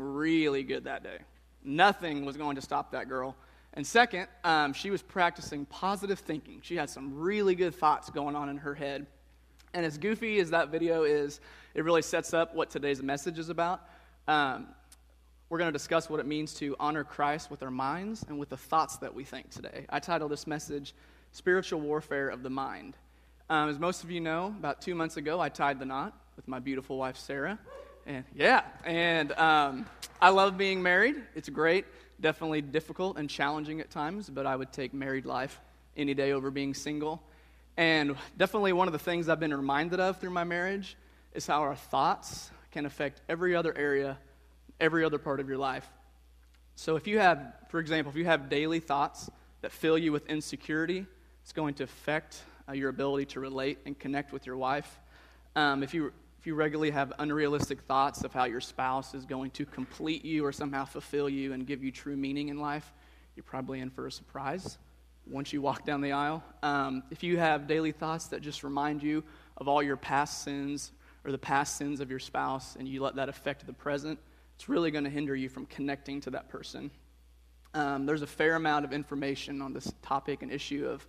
really good that day. Nothing was going to stop that girl. And second, um, she was practicing positive thinking. She had some really good thoughts going on in her head. And as goofy as that video is, it really sets up what today's message is about. Um, we're going to discuss what it means to honor Christ with our minds and with the thoughts that we think today. I titled this message, Spiritual Warfare of the Mind. Um, as most of you know, about two months ago, I tied the knot with my beautiful wife, Sarah. And yeah, and um, I love being married. It's great. Definitely difficult and challenging at times, but I would take married life any day over being single. And definitely one of the things I've been reminded of through my marriage is how our thoughts can affect every other area, every other part of your life. So if you have, for example, if you have daily thoughts that fill you with insecurity, it's going to affect uh, your ability to relate and connect with your wife. Um, if you if you regularly have unrealistic thoughts of how your spouse is going to complete you or somehow fulfill you and give you true meaning in life, you're probably in for a surprise once you walk down the aisle. Um, if you have daily thoughts that just remind you of all your past sins or the past sins of your spouse and you let that affect the present, it's really going to hinder you from connecting to that person. Um, there's a fair amount of information on this topic and issue of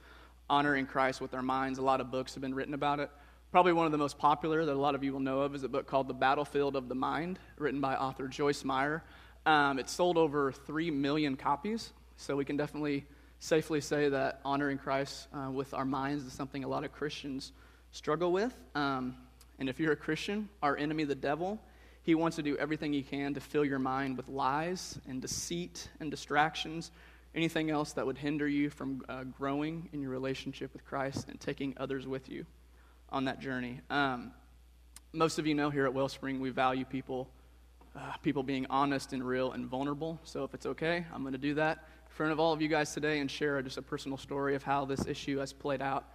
honoring Christ with our minds. A lot of books have been written about it. Probably one of the most popular that a lot of you will know of is a book called The Battlefield of the Mind, written by author Joyce Meyer. Um, it's sold over 3 million copies, so we can definitely safely say that honoring Christ uh, with our minds is something a lot of Christians struggle with. Um, and if you're a Christian, our enemy, the devil, he wants to do everything he can to fill your mind with lies and deceit and distractions, anything else that would hinder you from uh, growing in your relationship with Christ and taking others with you on that journey. Um, most of you know here at Wellspring, we value people, uh, people being honest and real and vulnerable. So if it's okay, I'm going to do that in front of all of you guys today and share just a personal story of how this issue has played out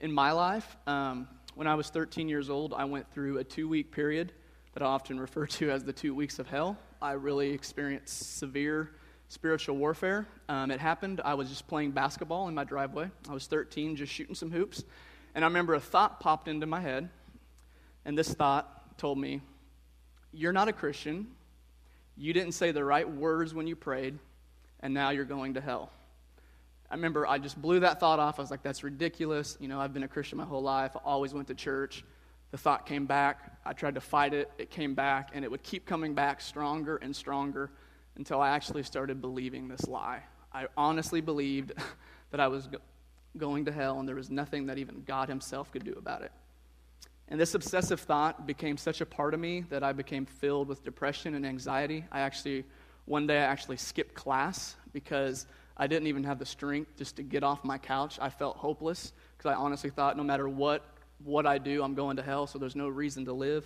in my life. Um, when I was 13 years old, I went through a two week period that I often refer to as the two weeks of hell. I really experienced severe spiritual warfare. Um, it happened, I was just playing basketball in my driveway. I was 13, just shooting some hoops. And I remember a thought popped into my head, and this thought told me, You're not a Christian. You didn't say the right words when you prayed, and now you're going to hell. I remember I just blew that thought off. I was like, That's ridiculous. You know, I've been a Christian my whole life, I always went to church. The thought came back. I tried to fight it. It came back, and it would keep coming back stronger and stronger until I actually started believing this lie. I honestly believed that I was going to hell, and there was nothing that even God Himself could do about it. And this obsessive thought became such a part of me that I became filled with depression and anxiety. I actually, one day, I actually skipped class because I didn't even have the strength just to get off my couch. I felt hopeless because I honestly thought no matter what, what I do, I'm going to hell, so there's no reason to live.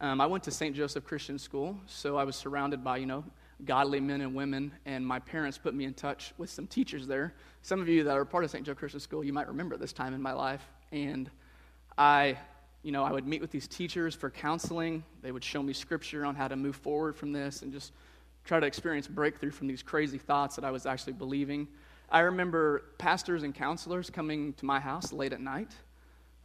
Um, I went to St. Joseph Christian School, so I was surrounded by, you know, godly men and women, and my parents put me in touch with some teachers there. Some of you that are part of St. Joe Christian School, you might remember this time in my life. And I, you know, I would meet with these teachers for counseling. They would show me scripture on how to move forward from this and just try to experience breakthrough from these crazy thoughts that I was actually believing. I remember pastors and counselors coming to my house late at night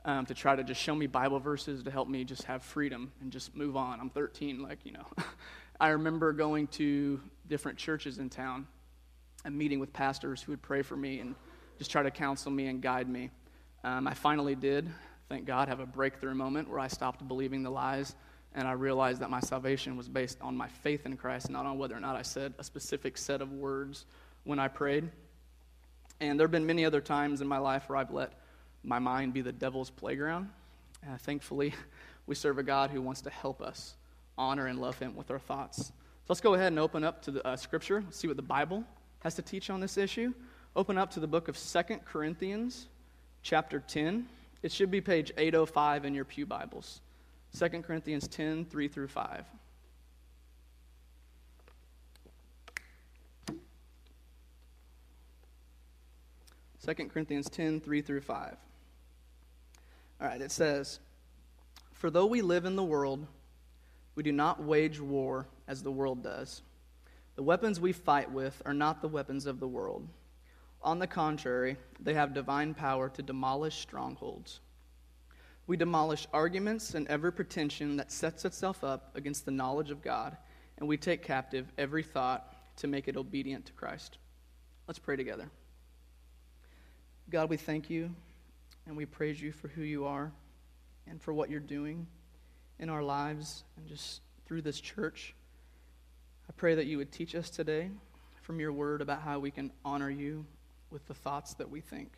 um, to try to just show me Bible verses to help me just have freedom and just move on. I'm 13, like, you know. I remember going to different churches in town and meeting with pastors who would pray for me and just try to counsel me and guide me. Um, I finally did, thank God, have a breakthrough moment where I stopped believing the lies and I realized that my salvation was based on my faith in Christ, not on whether or not I said a specific set of words when I prayed. And there have been many other times in my life where I've let my mind be the devil's playground. Uh, thankfully, we serve a God who wants to help us honor and love Him with our thoughts. So let's go ahead and open up to the uh, Scripture, see what the Bible has to teach on this issue. Open up to the book of Second Corinthians, chapter 10. It should be page 805 in your Pew Bibles. 2 Corinthians 10, 3 through 5. Second Corinthians 10, 3 through 5. All right, it says, For though we live in the world, we do not wage war as the world does. The weapons we fight with are not the weapons of the world. On the contrary, they have divine power to demolish strongholds. We demolish arguments and every pretension that sets itself up against the knowledge of God, and we take captive every thought to make it obedient to Christ. Let's pray together. God, we thank you and we praise you for who you are and for what you're doing in our lives and just through this church. I pray that you would teach us today from your word about how we can honor you with the thoughts that we think.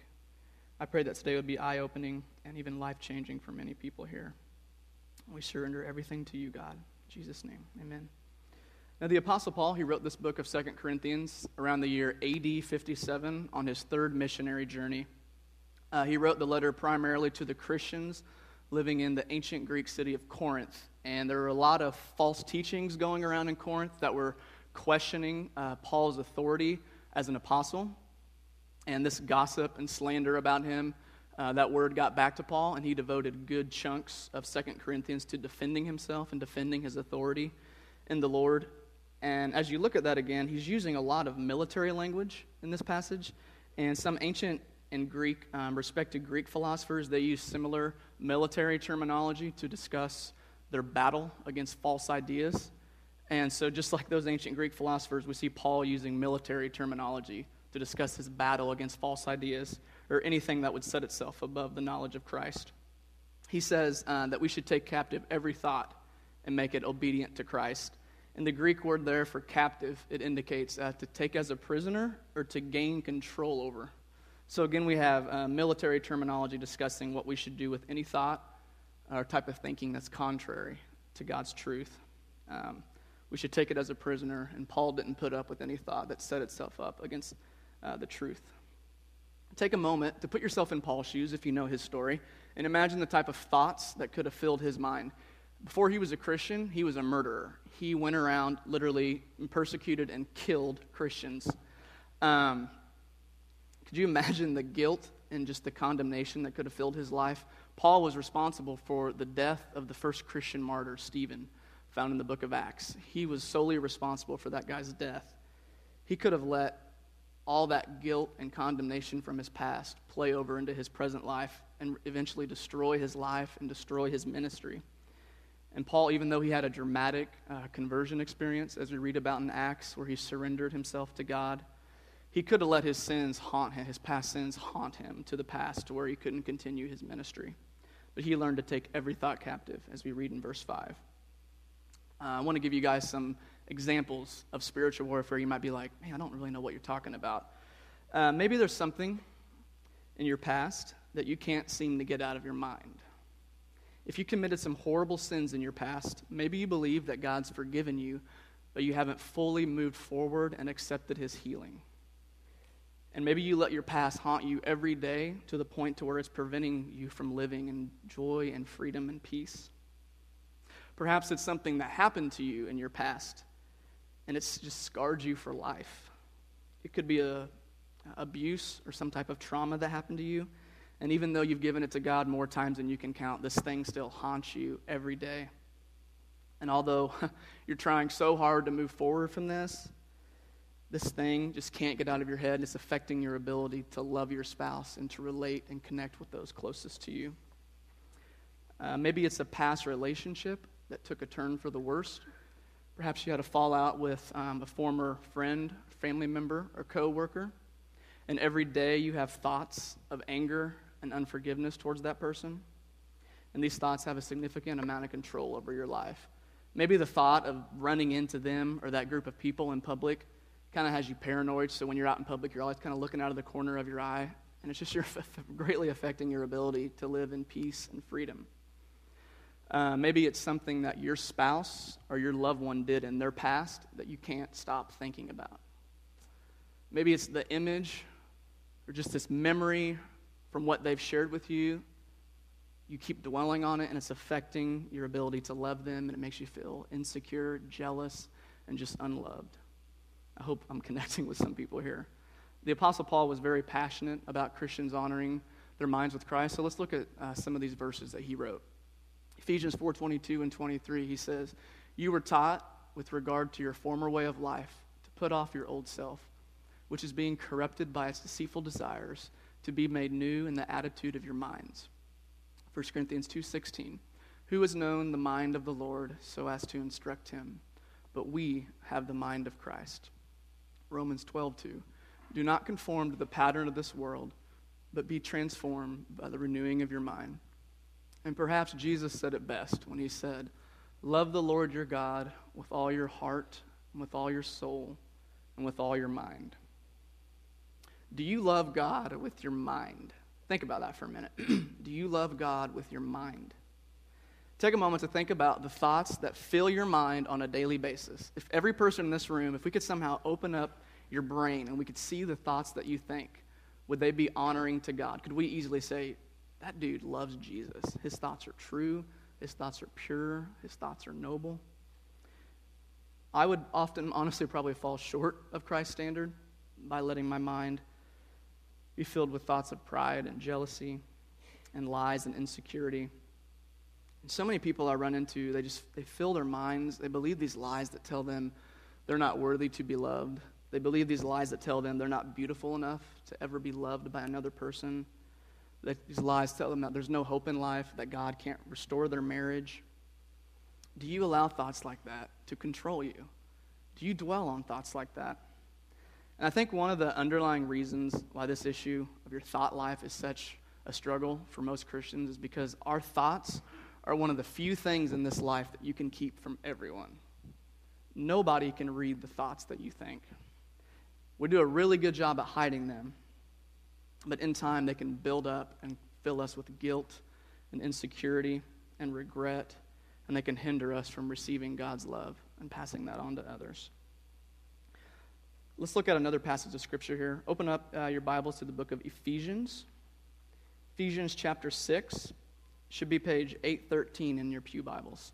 I pray that today would be eye opening and even life changing for many people here. We surrender everything to you, God. In Jesus' name, amen. Now, the Apostle Paul, he wrote this book of Second Corinthians around the year AD 57 on his third missionary journey. Uh, he wrote the letter primarily to the Christians living in the ancient Greek city of Corinth. And there were a lot of false teachings going around in Corinth that were questioning uh, Paul's authority as an apostle. And this gossip and slander about him, uh, that word got back to Paul, and he devoted good chunks of Second Corinthians to defending himself and defending his authority in the Lord. And as you look at that again, he's using a lot of military language in this passage. And some ancient and Greek, um, respected Greek philosophers, they use similar military terminology to discuss their battle against false ideas. And so, just like those ancient Greek philosophers, we see Paul using military terminology to discuss his battle against false ideas or anything that would set itself above the knowledge of Christ. He says uh, that we should take captive every thought and make it obedient to Christ. And the Greek word there for captive, it indicates uh, to take as a prisoner or to gain control over. So, again, we have uh, military terminology discussing what we should do with any thought or type of thinking that's contrary to God's truth. Um, we should take it as a prisoner, and Paul didn't put up with any thought that set itself up against uh, the truth. Take a moment to put yourself in Paul's shoes if you know his story, and imagine the type of thoughts that could have filled his mind. Before he was a Christian, he was a murderer. He went around literally persecuted and killed Christians. Um, could you imagine the guilt and just the condemnation that could have filled his life? Paul was responsible for the death of the first Christian martyr, Stephen, found in the book of Acts. He was solely responsible for that guy's death. He could have let all that guilt and condemnation from his past play over into his present life and eventually destroy his life and destroy his ministry. And Paul, even though he had a dramatic uh, conversion experience, as we read about in Acts, where he surrendered himself to God, he could have let his sins haunt him, his past sins haunt him to the past to where he couldn't continue his ministry. But he learned to take every thought captive, as we read in verse 5. Uh, I want to give you guys some examples of spiritual warfare. You might be like, man, I don't really know what you're talking about. Uh, maybe there's something in your past that you can't seem to get out of your mind. If you committed some horrible sins in your past, maybe you believe that God's forgiven you, but you haven't fully moved forward and accepted his healing. And maybe you let your past haunt you every day to the point to where it's preventing you from living in joy and freedom and peace. Perhaps it's something that happened to you in your past and it's just scarred you for life. It could be a abuse or some type of trauma that happened to you. And even though you've given it to God more times than you can count, this thing still haunts you every day. And although you're trying so hard to move forward from this, this thing just can't get out of your head. It's affecting your ability to love your spouse and to relate and connect with those closest to you. Uh, maybe it's a past relationship that took a turn for the worst. Perhaps you had a fallout with um, a former friend, family member, or coworker, and every day you have thoughts of anger and unforgiveness towards that person. And these thoughts have a significant amount of control over your life. Maybe the thought of running into them or that group of people in public kind of has you paranoid. So when you're out in public, you're always kind of looking out of the corner of your eye. And it's just you're greatly affecting your ability to live in peace and freedom. Uh, maybe it's something that your spouse or your loved one did in their past that you can't stop thinking about. Maybe it's the image or just this memory from what they've shared with you. You keep dwelling on it, and it's affecting your ability to love them, and it makes you feel insecure, jealous, and just unloved. Hope I'm connecting with some people here. The Apostle Paul was very passionate about Christians honoring their minds with Christ. So let's look at uh, some of these verses that he wrote. Ephesians 4:22 and 23, he says, "You were taught with regard to your former way of life to put off your old self, which is being corrupted by its deceitful desires, to be made new in the attitude of your minds." 1 Corinthians 2:16, "Who has known the mind of the Lord so as to instruct him?" but we have the mind of Christ. Romans 12, 2. Do not conform to the pattern of this world, but be transformed by the renewing of your mind. And perhaps Jesus said it best when he said, Love the Lord your God with all your heart, and with all your soul, and with all your mind. Do you love God with your mind? Think about that for a minute. Do you love God with your mind? Take a moment to think about the thoughts that fill your mind on a daily basis. If every person in this room, if we could somehow open up your brain and we could see the thoughts that you think, would they be honoring to God? Could we easily say, that dude loves Jesus? His thoughts are true, his thoughts are pure, his thoughts are noble. I would often, honestly, probably fall short of Christ's standard by letting my mind be filled with thoughts of pride and jealousy and lies and insecurity. And so many people I run into, they just they fill their minds, they believe these lies that tell them they're not worthy to be loved. They believe these lies that tell them they're not beautiful enough to ever be loved by another person. That these lies tell them that there's no hope in life, that God can't restore their marriage. Do you allow thoughts like that to control you? Do you dwell on thoughts like that? And I think one of the underlying reasons why this issue of your thought life is such a struggle for most Christians is because our thoughts are one of the few things in this life that you can keep from everyone. Nobody can read the thoughts that you think. We do a really good job at hiding them, but in time they can build up and fill us with guilt and insecurity and regret, and they can hinder us from receiving God's love and passing that on to others. Let's look at another passage of Scripture here. Open up uh, your Bibles to the book of Ephesians. Ephesians chapter 6 should be page 813 in your Pew Bibles.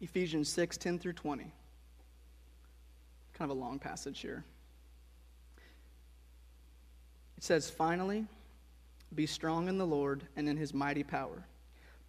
Ephesians 6 10 through 20. Kind of a long passage here. It says, Finally, be strong in the Lord and in his mighty power.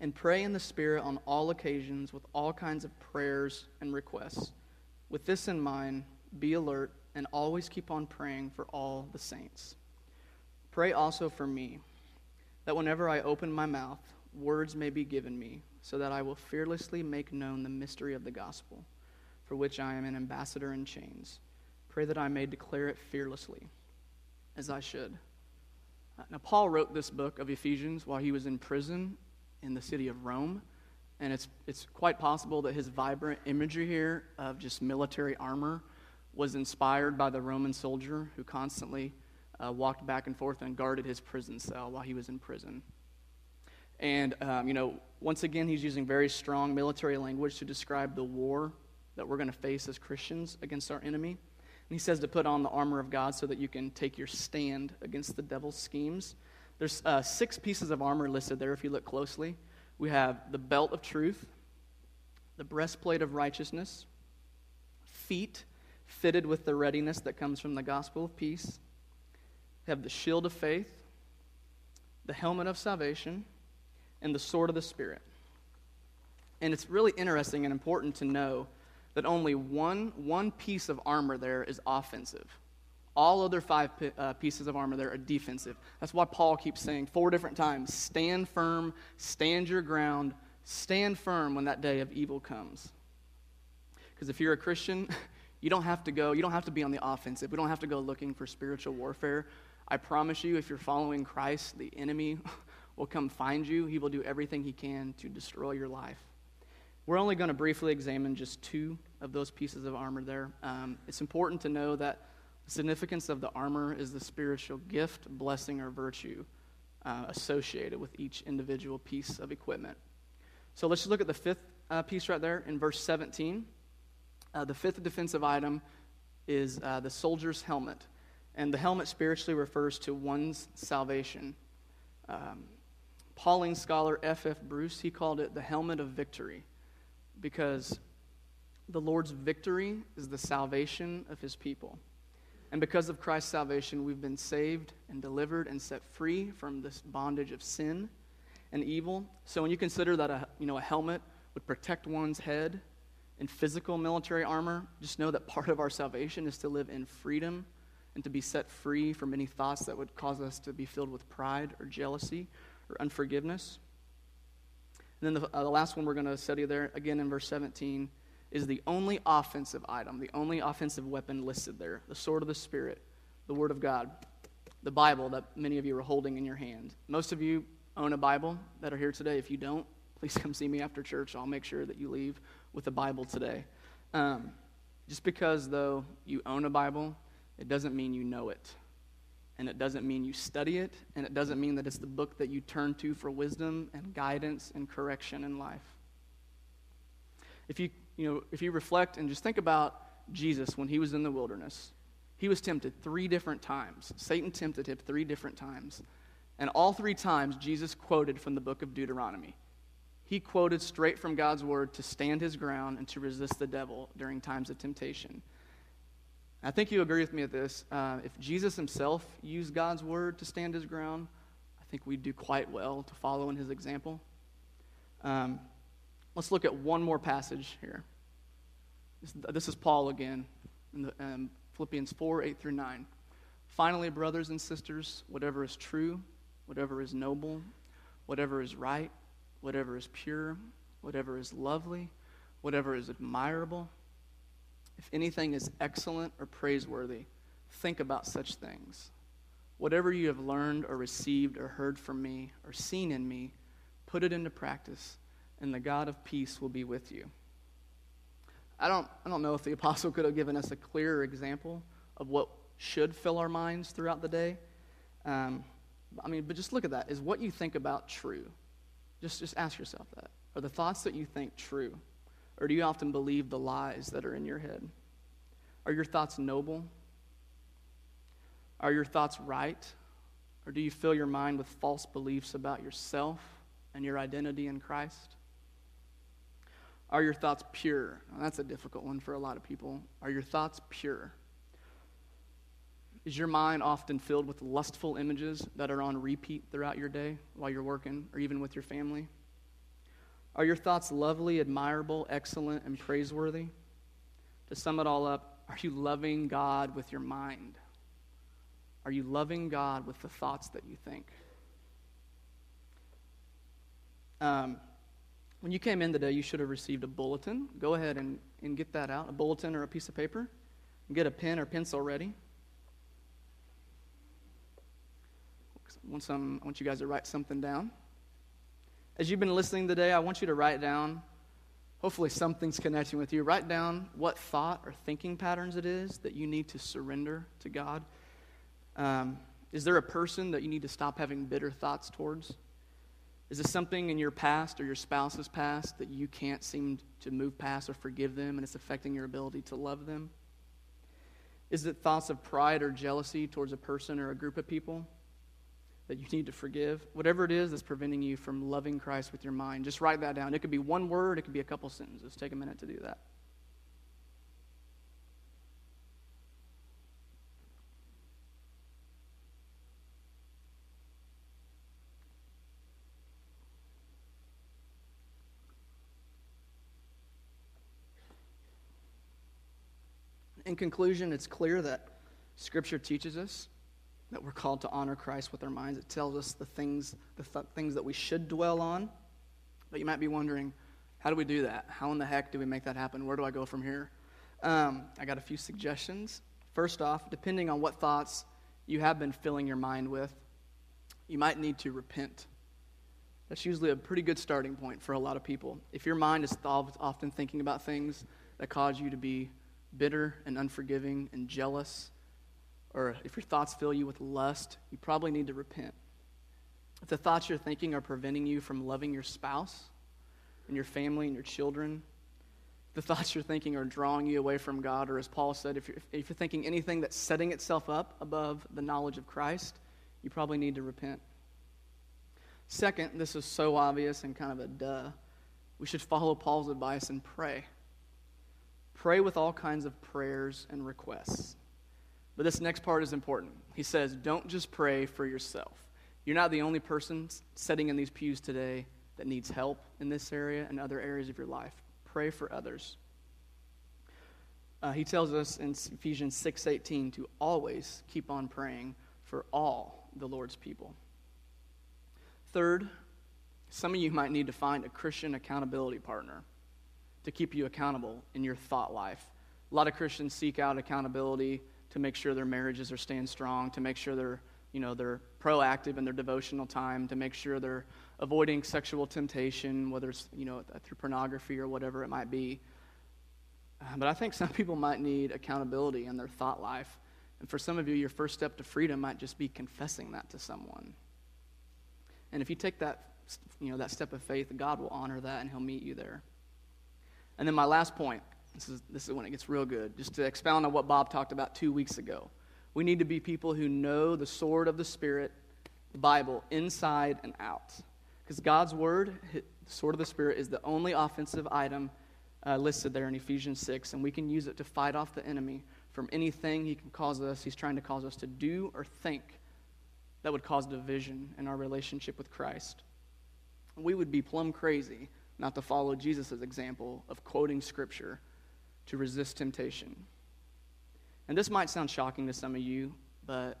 and pray in the Spirit on all occasions with all kinds of prayers and requests. With this in mind, be alert and always keep on praying for all the saints. Pray also for me, that whenever I open my mouth, words may be given me, so that I will fearlessly make known the mystery of the gospel, for which I am an ambassador in chains. Pray that I may declare it fearlessly, as I should. Now, Paul wrote this book of Ephesians while he was in prison in the city of Rome. And it's, it's quite possible that his vibrant imagery here of just military armor was inspired by the Roman soldier who constantly uh, walked back and forth and guarded his prison cell while he was in prison. And, um, you know, once again, he's using very strong military language to describe the war that we're going to face as Christians against our enemy. And he says to put on the armor of God so that you can take your stand against the devil's schemes. There's uh, six pieces of armor listed there if you look closely. We have the belt of truth, the breastplate of righteousness, feet fitted with the readiness that comes from the gospel of peace. We have the shield of faith, the helmet of salvation, and the sword of the Spirit. And it's really interesting and important to know that only one, one piece of armor there is offensive. All other five uh, pieces of armor there are defensive. That's why Paul keeps saying four different times stand firm, stand your ground, stand firm when that day of evil comes. Because if you're a Christian, you don't have to go, you don't have to be on the offensive. We don't have to go looking for spiritual warfare. I promise you, if you're following Christ, the enemy will come find you. He will do everything he can to destroy your life. We're only going to briefly examine just two of those pieces of armor there. Um, it's important to know that the significance of the armor is the spiritual gift, blessing, or virtue uh, associated with each individual piece of equipment. So let's just look at the fifth uh, piece right there in verse 17. Uh, the fifth defensive item is uh, the soldier's helmet. And the helmet spiritually refers to one's salvation. Um, Pauline scholar F.F. F. Bruce, he called it the helmet of victory because the Lord's victory is the salvation of his people. And because of Christ's salvation, we've been saved and delivered and set free from this bondage of sin and evil. So when you consider that a, you know, a helmet would protect one's head in physical military armor, just know that part of our salvation is to live in freedom and to be set free from any thoughts that would cause us to be filled with pride or jealousy or unforgiveness. And then the, uh, the last one we're going to study there, again in verse 17, is the only offensive item, the only offensive weapon listed there the sword of the Spirit, the Word of God, the Bible that many of you are holding in your hand. Most of you own a Bible that are here today. If you don't, please come see me after church. I'll make sure that you leave with a Bible today. Um, just because, though, you own a Bible, it doesn't mean you know it. And it doesn't mean you study it. And it doesn't mean that it's the book that you turn to for wisdom and guidance and correction in life. If you, you know, if you reflect and just think about Jesus when he was in the wilderness, he was tempted three different times. Satan tempted him three different times. And all three times, Jesus quoted from the book of Deuteronomy. He quoted straight from God's word to stand his ground and to resist the devil during times of temptation. I think you agree with me at this. Uh, if Jesus himself used God's word to stand his ground, I think we'd do quite well to follow in his example. Um, let's look at one more passage here. This, is Paul again in the, um, Philippians 4 8 through 9. Finally, brothers and sisters, whatever is true, whatever is noble, whatever is right, whatever is pure, whatever is lovely, whatever is admirable, if anything is excellent or praiseworthy, think about such things. Whatever you have learned or received or heard from me or seen in me, put it into practice, and the God of peace will be with you. I don't, I don't know if the apostle could have given us a clearer example of what should fill our minds throughout the day. Um, I mean, but just look at that. Is what you think about true? Just, just ask yourself that. Are the thoughts that you think true? Or do you often believe the lies that are in your head? Are your thoughts noble? Are your thoughts right? Or do you fill your mind with false beliefs about yourself and your identity in Christ? Are your thoughts pure? Now, that's a difficult one for a lot of people. Are your thoughts pure? Is your mind often filled with lustful images that are on repeat throughout your day while you're working or even with your family? Are your thoughts lovely, admirable, excellent, and praiseworthy? To sum it all up, are you loving God with your mind? Are you loving God with the thoughts that you think? Um, when you came in today, you should have received a bulletin. Go ahead and, and get that out a bulletin or a piece of paper. Get a pen or pencil ready. I want, you guys to write something down. As you've been listening today, I want you to write down, hopefully something's connecting with you. Write down what thought or thinking patterns it is that you need to surrender to God. Um, is there a person that you need to stop having bitter thoughts towards? Is this something in your past or your spouse's past that you can't seem to move past or forgive them and it's affecting your ability to love them? Is it thoughts of pride or jealousy towards a person or a group of people? that you need to forgive, whatever it is that's preventing you from loving Christ with your mind, just write that down. It could be one word, it could be a couple sentences. Take a minute to do that. In conclusion, it's clear that Scripture teaches us that we're called to honor Christ with our minds. It tells us the things, the th- things that we should dwell on. But you might be wondering, how do we do that? How in the heck do we make that happen? Where do I go from here? Um, I got a few suggestions. First off, depending on what thoughts you have been filling your mind with, you might need to repent. That's usually a pretty good starting point for a lot of people. If your mind is often thinking about things that cause you to be bitter and unforgiving and jealous, or if your thoughts fill you with lust, you probably need to repent. If the thoughts you're thinking are preventing you from loving your spouse and your family and your children, the thoughts you're thinking are drawing you away from God, or as Paul said, if you're, if you're thinking anything that's setting itself up above the knowledge of Christ, you probably need to repent. Second, this is so obvious and kind of a duh. We should follow Paul's advice and pray. Pray with all kinds of prayers and requests. But this next part is important. He says, don't just pray for yourself. You're not the only person sitting in these pews today that needs help in this area and other areas of your life pray for others. Uh, he tells us in Ephesians 6:18 to always keep on praying for all the Lord's people. Third, some of you might need to find a Christian accountability partner to keep you accountable in your thought life. A lot of Christians seek out accountability to make sure their marriages are staying strong, to make sure they're, you know, they're proactive in their devotional time, to make sure they're avoiding sexual temptation, whether it's you know through pornography or whatever it might be. Uh, but I think some people might need accountability in their thought life. And for some of you, your first step to freedom might just be confessing that to someone. And if you take that, you know, that step of faith, God will honor that and He'll meet you there. And then my last point, this is, this is when it gets real good, just to expound on what Bob talked about two weeks ago. We need to be people who know the sword of the Spirit, the Bible, inside and out. Because God's word, the sword of the Spirit, is the only offensive item uh, listed there in Ephesians 6, and we can use it to fight off the enemy from anything he can cause us, he's trying to cause us to do or think that would cause division in our relationship with Christ. We would be plumb crazy not to follow Jesus' example of quoting Scripture to resist temptation. And this might sound shocking to some of you, but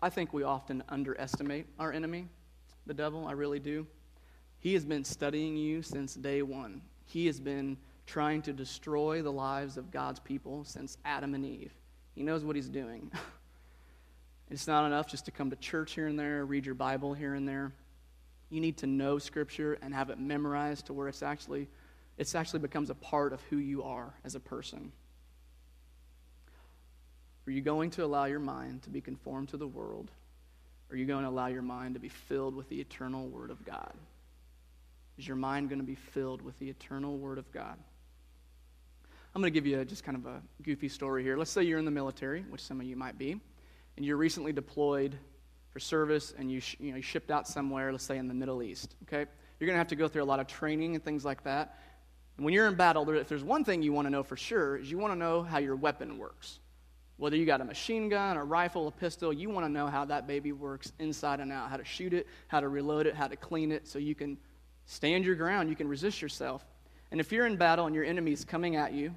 I think we often underestimate our enemy the devil, I really do. He has been studying you since day one. He has been trying to destroy the lives of God's people since Adam and Eve. He knows what he's doing. it's not enough just to come to church here and there, read your Bible here and there. You need to know Scripture and have it memorized to where it's actually, it's actually becomes a part of who you are as a person. Are you going to allow your mind to be conformed to the world are you going to allow your mind to be filled with the eternal Word of God? Is your mind going to be filled with the eternal Word of God? I'm going to give you a, just kind of a goofy story here. Let's say you're in the military, which some of you might be, and you're recently deployed for service and you, sh- you, know, you shipped out somewhere, let's say in the Middle East. Okay? You're going to have to go through a lot of training and things like that. And when you're in battle, if there's one thing you want to know for sure, is you want to know how your weapon works. Whether you got a machine gun, a rifle, a pistol, you want to know how that baby works inside and out, how to shoot it, how to reload it, how to clean it, so you can stand your ground, you can resist yourself. And if you're in battle and your enemy's coming at you,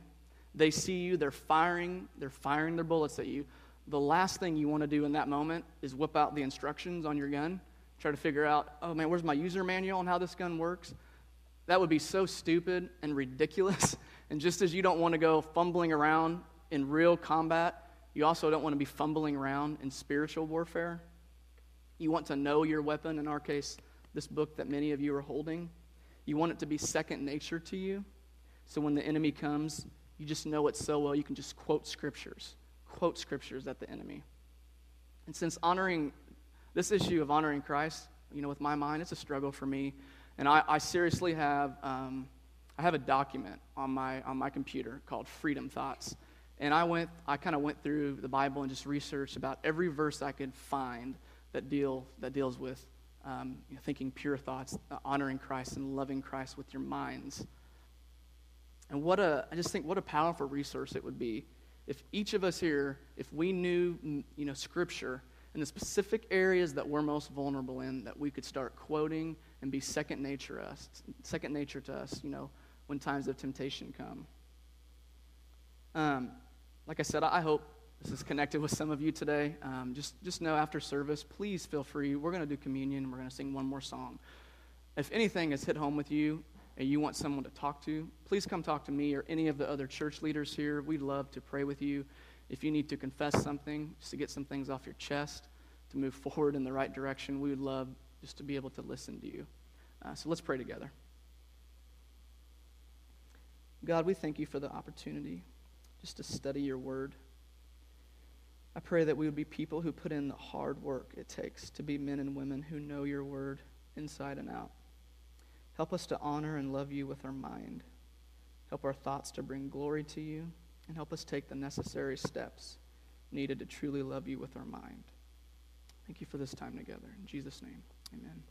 they see you, they're firing, they're firing their bullets at you. The last thing you want to do in that moment is whip out the instructions on your gun, try to figure out, oh man, where's my user manual on how this gun works? That would be so stupid and ridiculous. And just as you don't want to go fumbling around in real combat you also don't want to be fumbling around in spiritual warfare. You want to know your weapon, in our case, this book that many of you are holding. You want it to be second nature to you. So when the enemy comes, you just know it so well, you can just quote scriptures, quote scriptures at the enemy. And since honoring this issue of honoring Christ, you know, with my mind, it's a struggle for me. And I, I seriously have, um, I have a document on my, on my computer called Freedom Thoughts. And I went, I kind of went through the Bible and just researched about every verse I could find that deal that deals with um, you know, thinking pure thoughts, uh, honoring Christ, and loving Christ with your minds. And what a, I just think what a powerful resource it would be if each of us here, if we knew, you know, Scripture in the specific areas that we're most vulnerable in, that we could start quoting and be second nature us, second nature to us, you know, when times of temptation come. Um, like I said, I hope this is connected with some of you today. Um, just, just know after service, please feel free. We're going to do communion. We're going to sing one more song. If anything has hit home with you and you want someone to talk to, please come talk to me or any of the other church leaders here. We'd love to pray with you. If you need to confess something, just to get some things off your chest, to move forward in the right direction, we would love just to be able to listen to you. Uh, so let's pray together. God, we thank you for the opportunity just to study your word. I pray that we would be people who put in the hard work it takes to be men and women who know your word inside and out. Help us to honor and love you with our mind. Help our thoughts to bring glory to you, and help us take the necessary steps needed to truly love you with our mind. Thank you for this time together. In Jesus' name, amen.